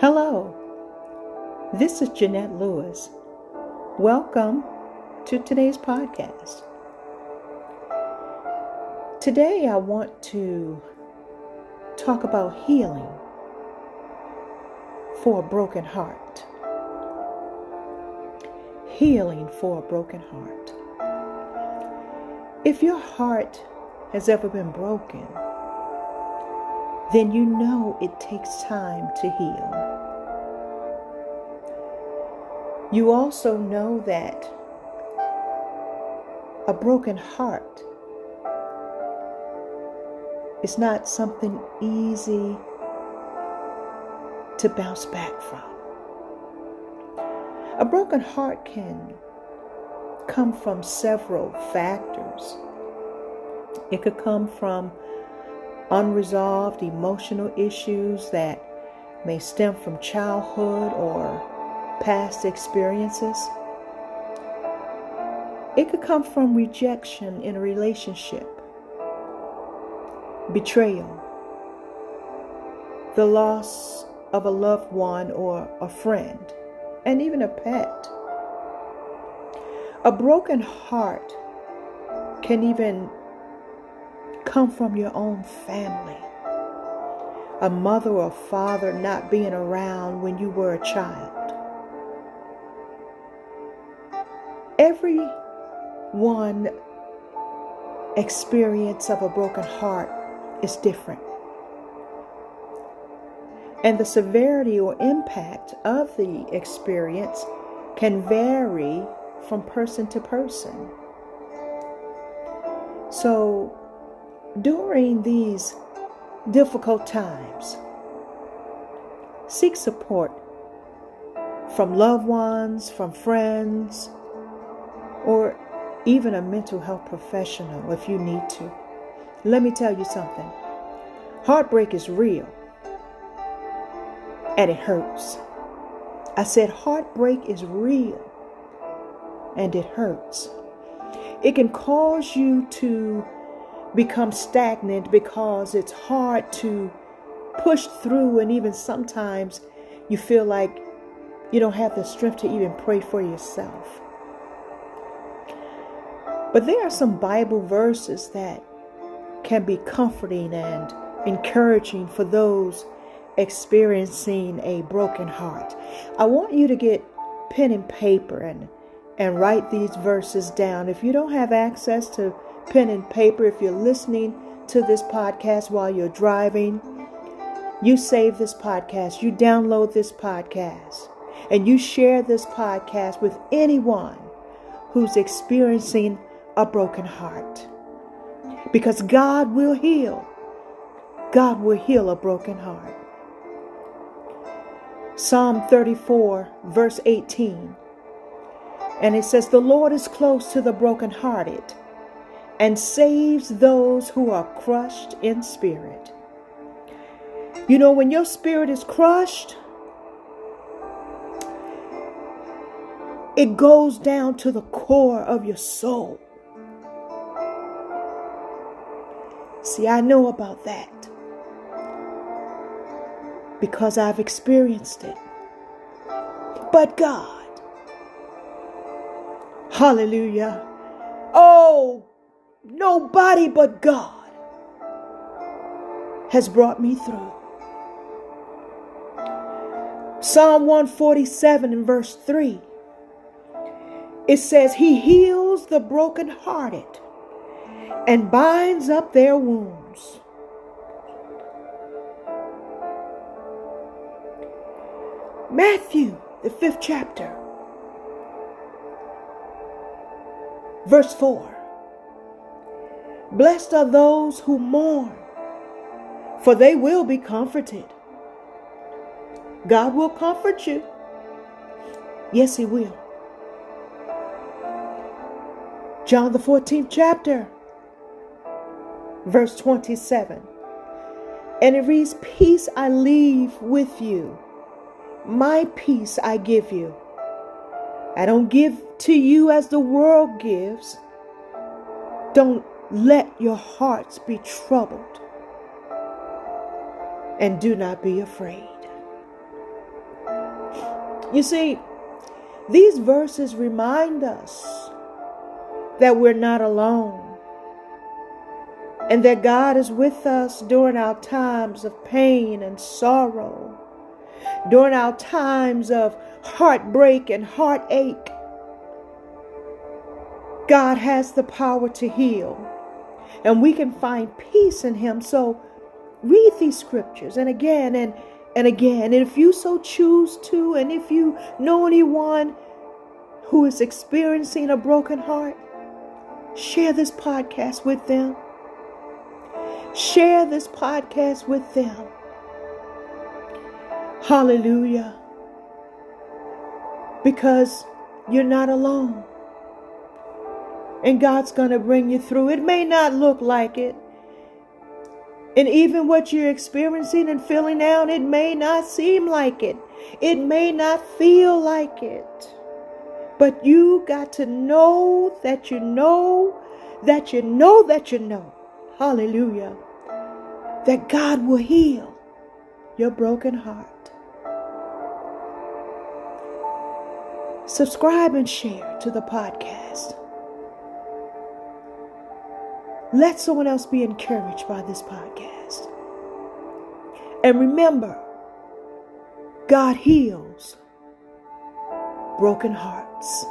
Hello, this is Jeanette Lewis. Welcome to today's podcast. Today, I want to talk about healing for a broken heart. Healing for a broken heart. If your heart has ever been broken, then you know it takes time to heal. You also know that a broken heart is not something easy to bounce back from. A broken heart can come from several factors. It could come from unresolved emotional issues that may stem from childhood or past experiences. It could come from rejection in a relationship, betrayal, the loss of a loved one or a friend, and even a pet. A broken heart can even come from your own family. A mother or father not being around when you were a child. Every one experience of a broken heart is different. And the severity or impact of the experience can vary from person to person. So, during these difficult times, seek support from loved ones, from friends, or even a mental health professional if you need to. Let me tell you something heartbreak is real and it hurts. I said, heartbreak is real and it hurts. It can cause you to become stagnant because it's hard to push through, and even sometimes you feel like you don't have the strength to even pray for yourself. But there are some Bible verses that can be comforting and encouraging for those experiencing a broken heart. I want you to get pen and paper and and write these verses down. If you don't have access to pen and paper, if you're listening to this podcast while you're driving, you save this podcast, you download this podcast, and you share this podcast with anyone who's experiencing a broken heart. Because God will heal. God will heal a broken heart. Psalm 34, verse 18. And it says, The Lord is close to the brokenhearted and saves those who are crushed in spirit. You know, when your spirit is crushed, it goes down to the core of your soul. See, I know about that because I've experienced it. But God, hallelujah. Oh, nobody but God has brought me through. Psalm 147 and verse 3 it says, He heals the brokenhearted and binds up their wounds. Matthew, the fifth chapter, verse 4. Blessed are those who mourn, for they will be comforted. God will comfort you. Yes, He will. John, the 14th chapter, verse 27. And it reads, Peace I leave with you, my peace I give you. I don't give to you as the world gives. Don't let your hearts be troubled and do not be afraid. You see, these verses remind us that we're not alone and that God is with us during our times of pain and sorrow, during our times of heartbreak and heartache. God has the power to heal, and we can find peace in Him. So read these scriptures and again and and again. And if you so choose to, and if you know anyone who is experiencing a broken heart, share this podcast with them. Share this podcast with them. Hallelujah. Because you're not alone. And God's going to bring you through. It may not look like it. And even what you're experiencing and feeling now, it may not seem like it. It may not feel like it. But you got to know that you know that you know that you know. Hallelujah. That God will heal your broken heart. Subscribe and share to the podcast. Let someone else be encouraged by this podcast. And remember, God heals broken hearts.